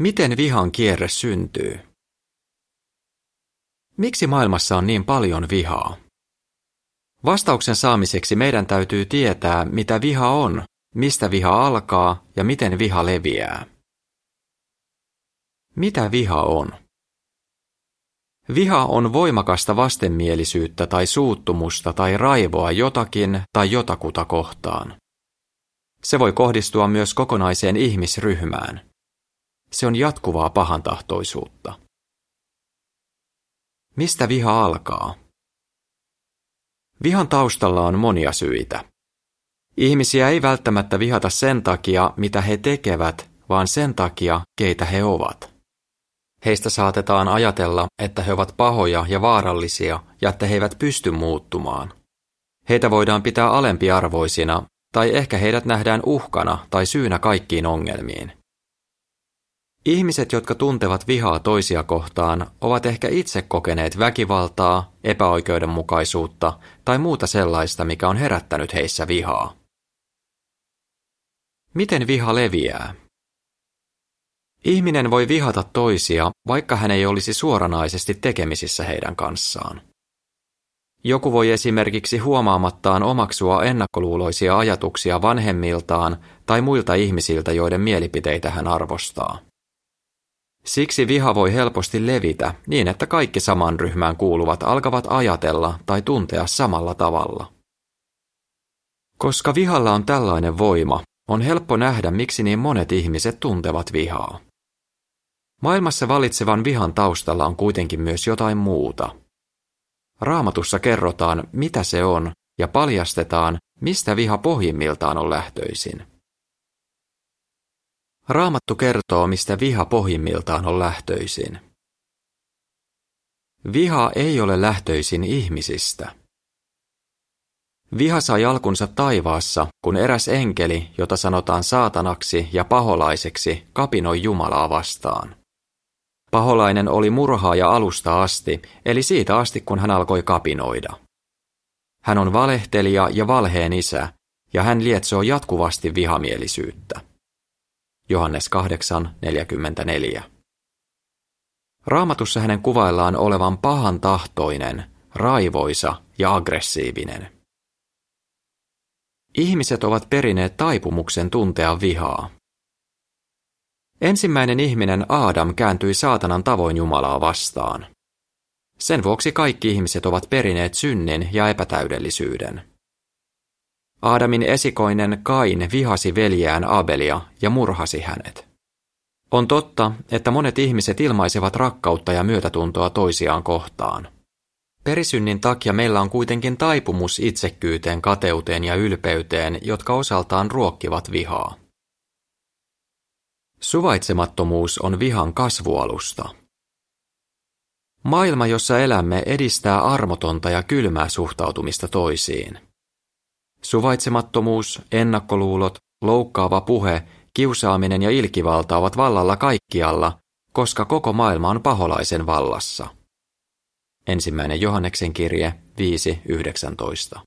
Miten vihan kierre syntyy? Miksi maailmassa on niin paljon vihaa? Vastauksen saamiseksi meidän täytyy tietää, mitä viha on, mistä viha alkaa ja miten viha leviää. Mitä viha on? Viha on voimakasta vastenmielisyyttä tai suuttumusta tai raivoa jotakin tai jotakuta kohtaan. Se voi kohdistua myös kokonaiseen ihmisryhmään. Se on jatkuvaa pahantahtoisuutta. Mistä viha alkaa? Vihan taustalla on monia syitä. Ihmisiä ei välttämättä vihata sen takia, mitä he tekevät, vaan sen takia, keitä he ovat. Heistä saatetaan ajatella, että he ovat pahoja ja vaarallisia ja että he eivät pysty muuttumaan. Heitä voidaan pitää alempiarvoisina, tai ehkä heidät nähdään uhkana tai syynä kaikkiin ongelmiin. Ihmiset, jotka tuntevat vihaa toisia kohtaan, ovat ehkä itse kokeneet väkivaltaa, epäoikeudenmukaisuutta tai muuta sellaista, mikä on herättänyt heissä vihaa. Miten viha leviää? Ihminen voi vihata toisia, vaikka hän ei olisi suoranaisesti tekemisissä heidän kanssaan. Joku voi esimerkiksi huomaamattaan omaksua ennakkoluuloisia ajatuksia vanhemmiltaan tai muilta ihmisiltä, joiden mielipiteitä hän arvostaa. Siksi viha voi helposti levitä niin, että kaikki saman ryhmään kuuluvat alkavat ajatella tai tuntea samalla tavalla. Koska vihalla on tällainen voima, on helppo nähdä, miksi niin monet ihmiset tuntevat vihaa. Maailmassa valitsevan vihan taustalla on kuitenkin myös jotain muuta. Raamatussa kerrotaan, mitä se on, ja paljastetaan, mistä viha pohjimmiltaan on lähtöisin. Raamattu kertoo, mistä viha pohjimmiltaan on lähtöisin. Viha ei ole lähtöisin ihmisistä. Viha sai alkunsa taivaassa, kun eräs enkeli, jota sanotaan saatanaksi ja paholaiseksi, kapinoi Jumalaa vastaan. Paholainen oli murhaaja alusta asti, eli siitä asti kun hän alkoi kapinoida. Hän on valehtelija ja valheen isä, ja hän lietsoo jatkuvasti vihamielisyyttä. Johannes 8:44. Raamatussa hänen kuvaillaan olevan pahan tahtoinen, raivoisa ja aggressiivinen. Ihmiset ovat perineet taipumuksen tuntea vihaa. Ensimmäinen ihminen Aadam kääntyi saatanan tavoin Jumalaa vastaan. Sen vuoksi kaikki ihmiset ovat perineet synnin ja epätäydellisyyden. Aadamin esikoinen Kain vihasi veljään Abelia ja murhasi hänet. On totta, että monet ihmiset ilmaisevat rakkautta ja myötätuntoa toisiaan kohtaan. Perisynnin takia meillä on kuitenkin taipumus itsekkyyteen, kateuteen ja ylpeyteen, jotka osaltaan ruokkivat vihaa. Suvaitsemattomuus on vihan kasvualusta. Maailma, jossa elämme, edistää armotonta ja kylmää suhtautumista toisiin. Suvaitsemattomuus, ennakkoluulot, loukkaava puhe, kiusaaminen ja ilkivalta ovat vallalla kaikkialla, koska koko maailma on paholaisen vallassa. Ensimmäinen Johanneksen kirje 5.19.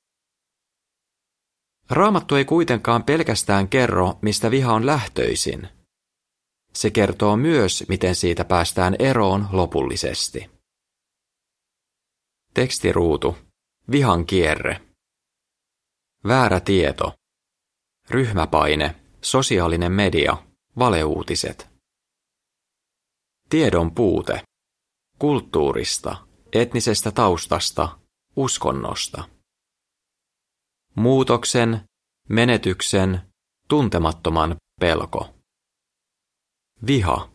Raamattu ei kuitenkaan pelkästään kerro, mistä viha on lähtöisin – se kertoo myös, miten siitä päästään eroon lopullisesti. Tekstiruutu. Vihan kierre. Väärä tieto. Ryhmäpaine. Sosiaalinen media. Valeuutiset. Tiedon puute. Kulttuurista. Etnisestä taustasta. Uskonnosta. Muutoksen, menetyksen, tuntemattoman pelko. Viha.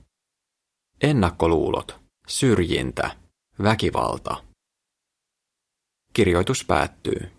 Ennakkoluulot. Syrjintä. Väkivalta. Kirjoitus päättyy.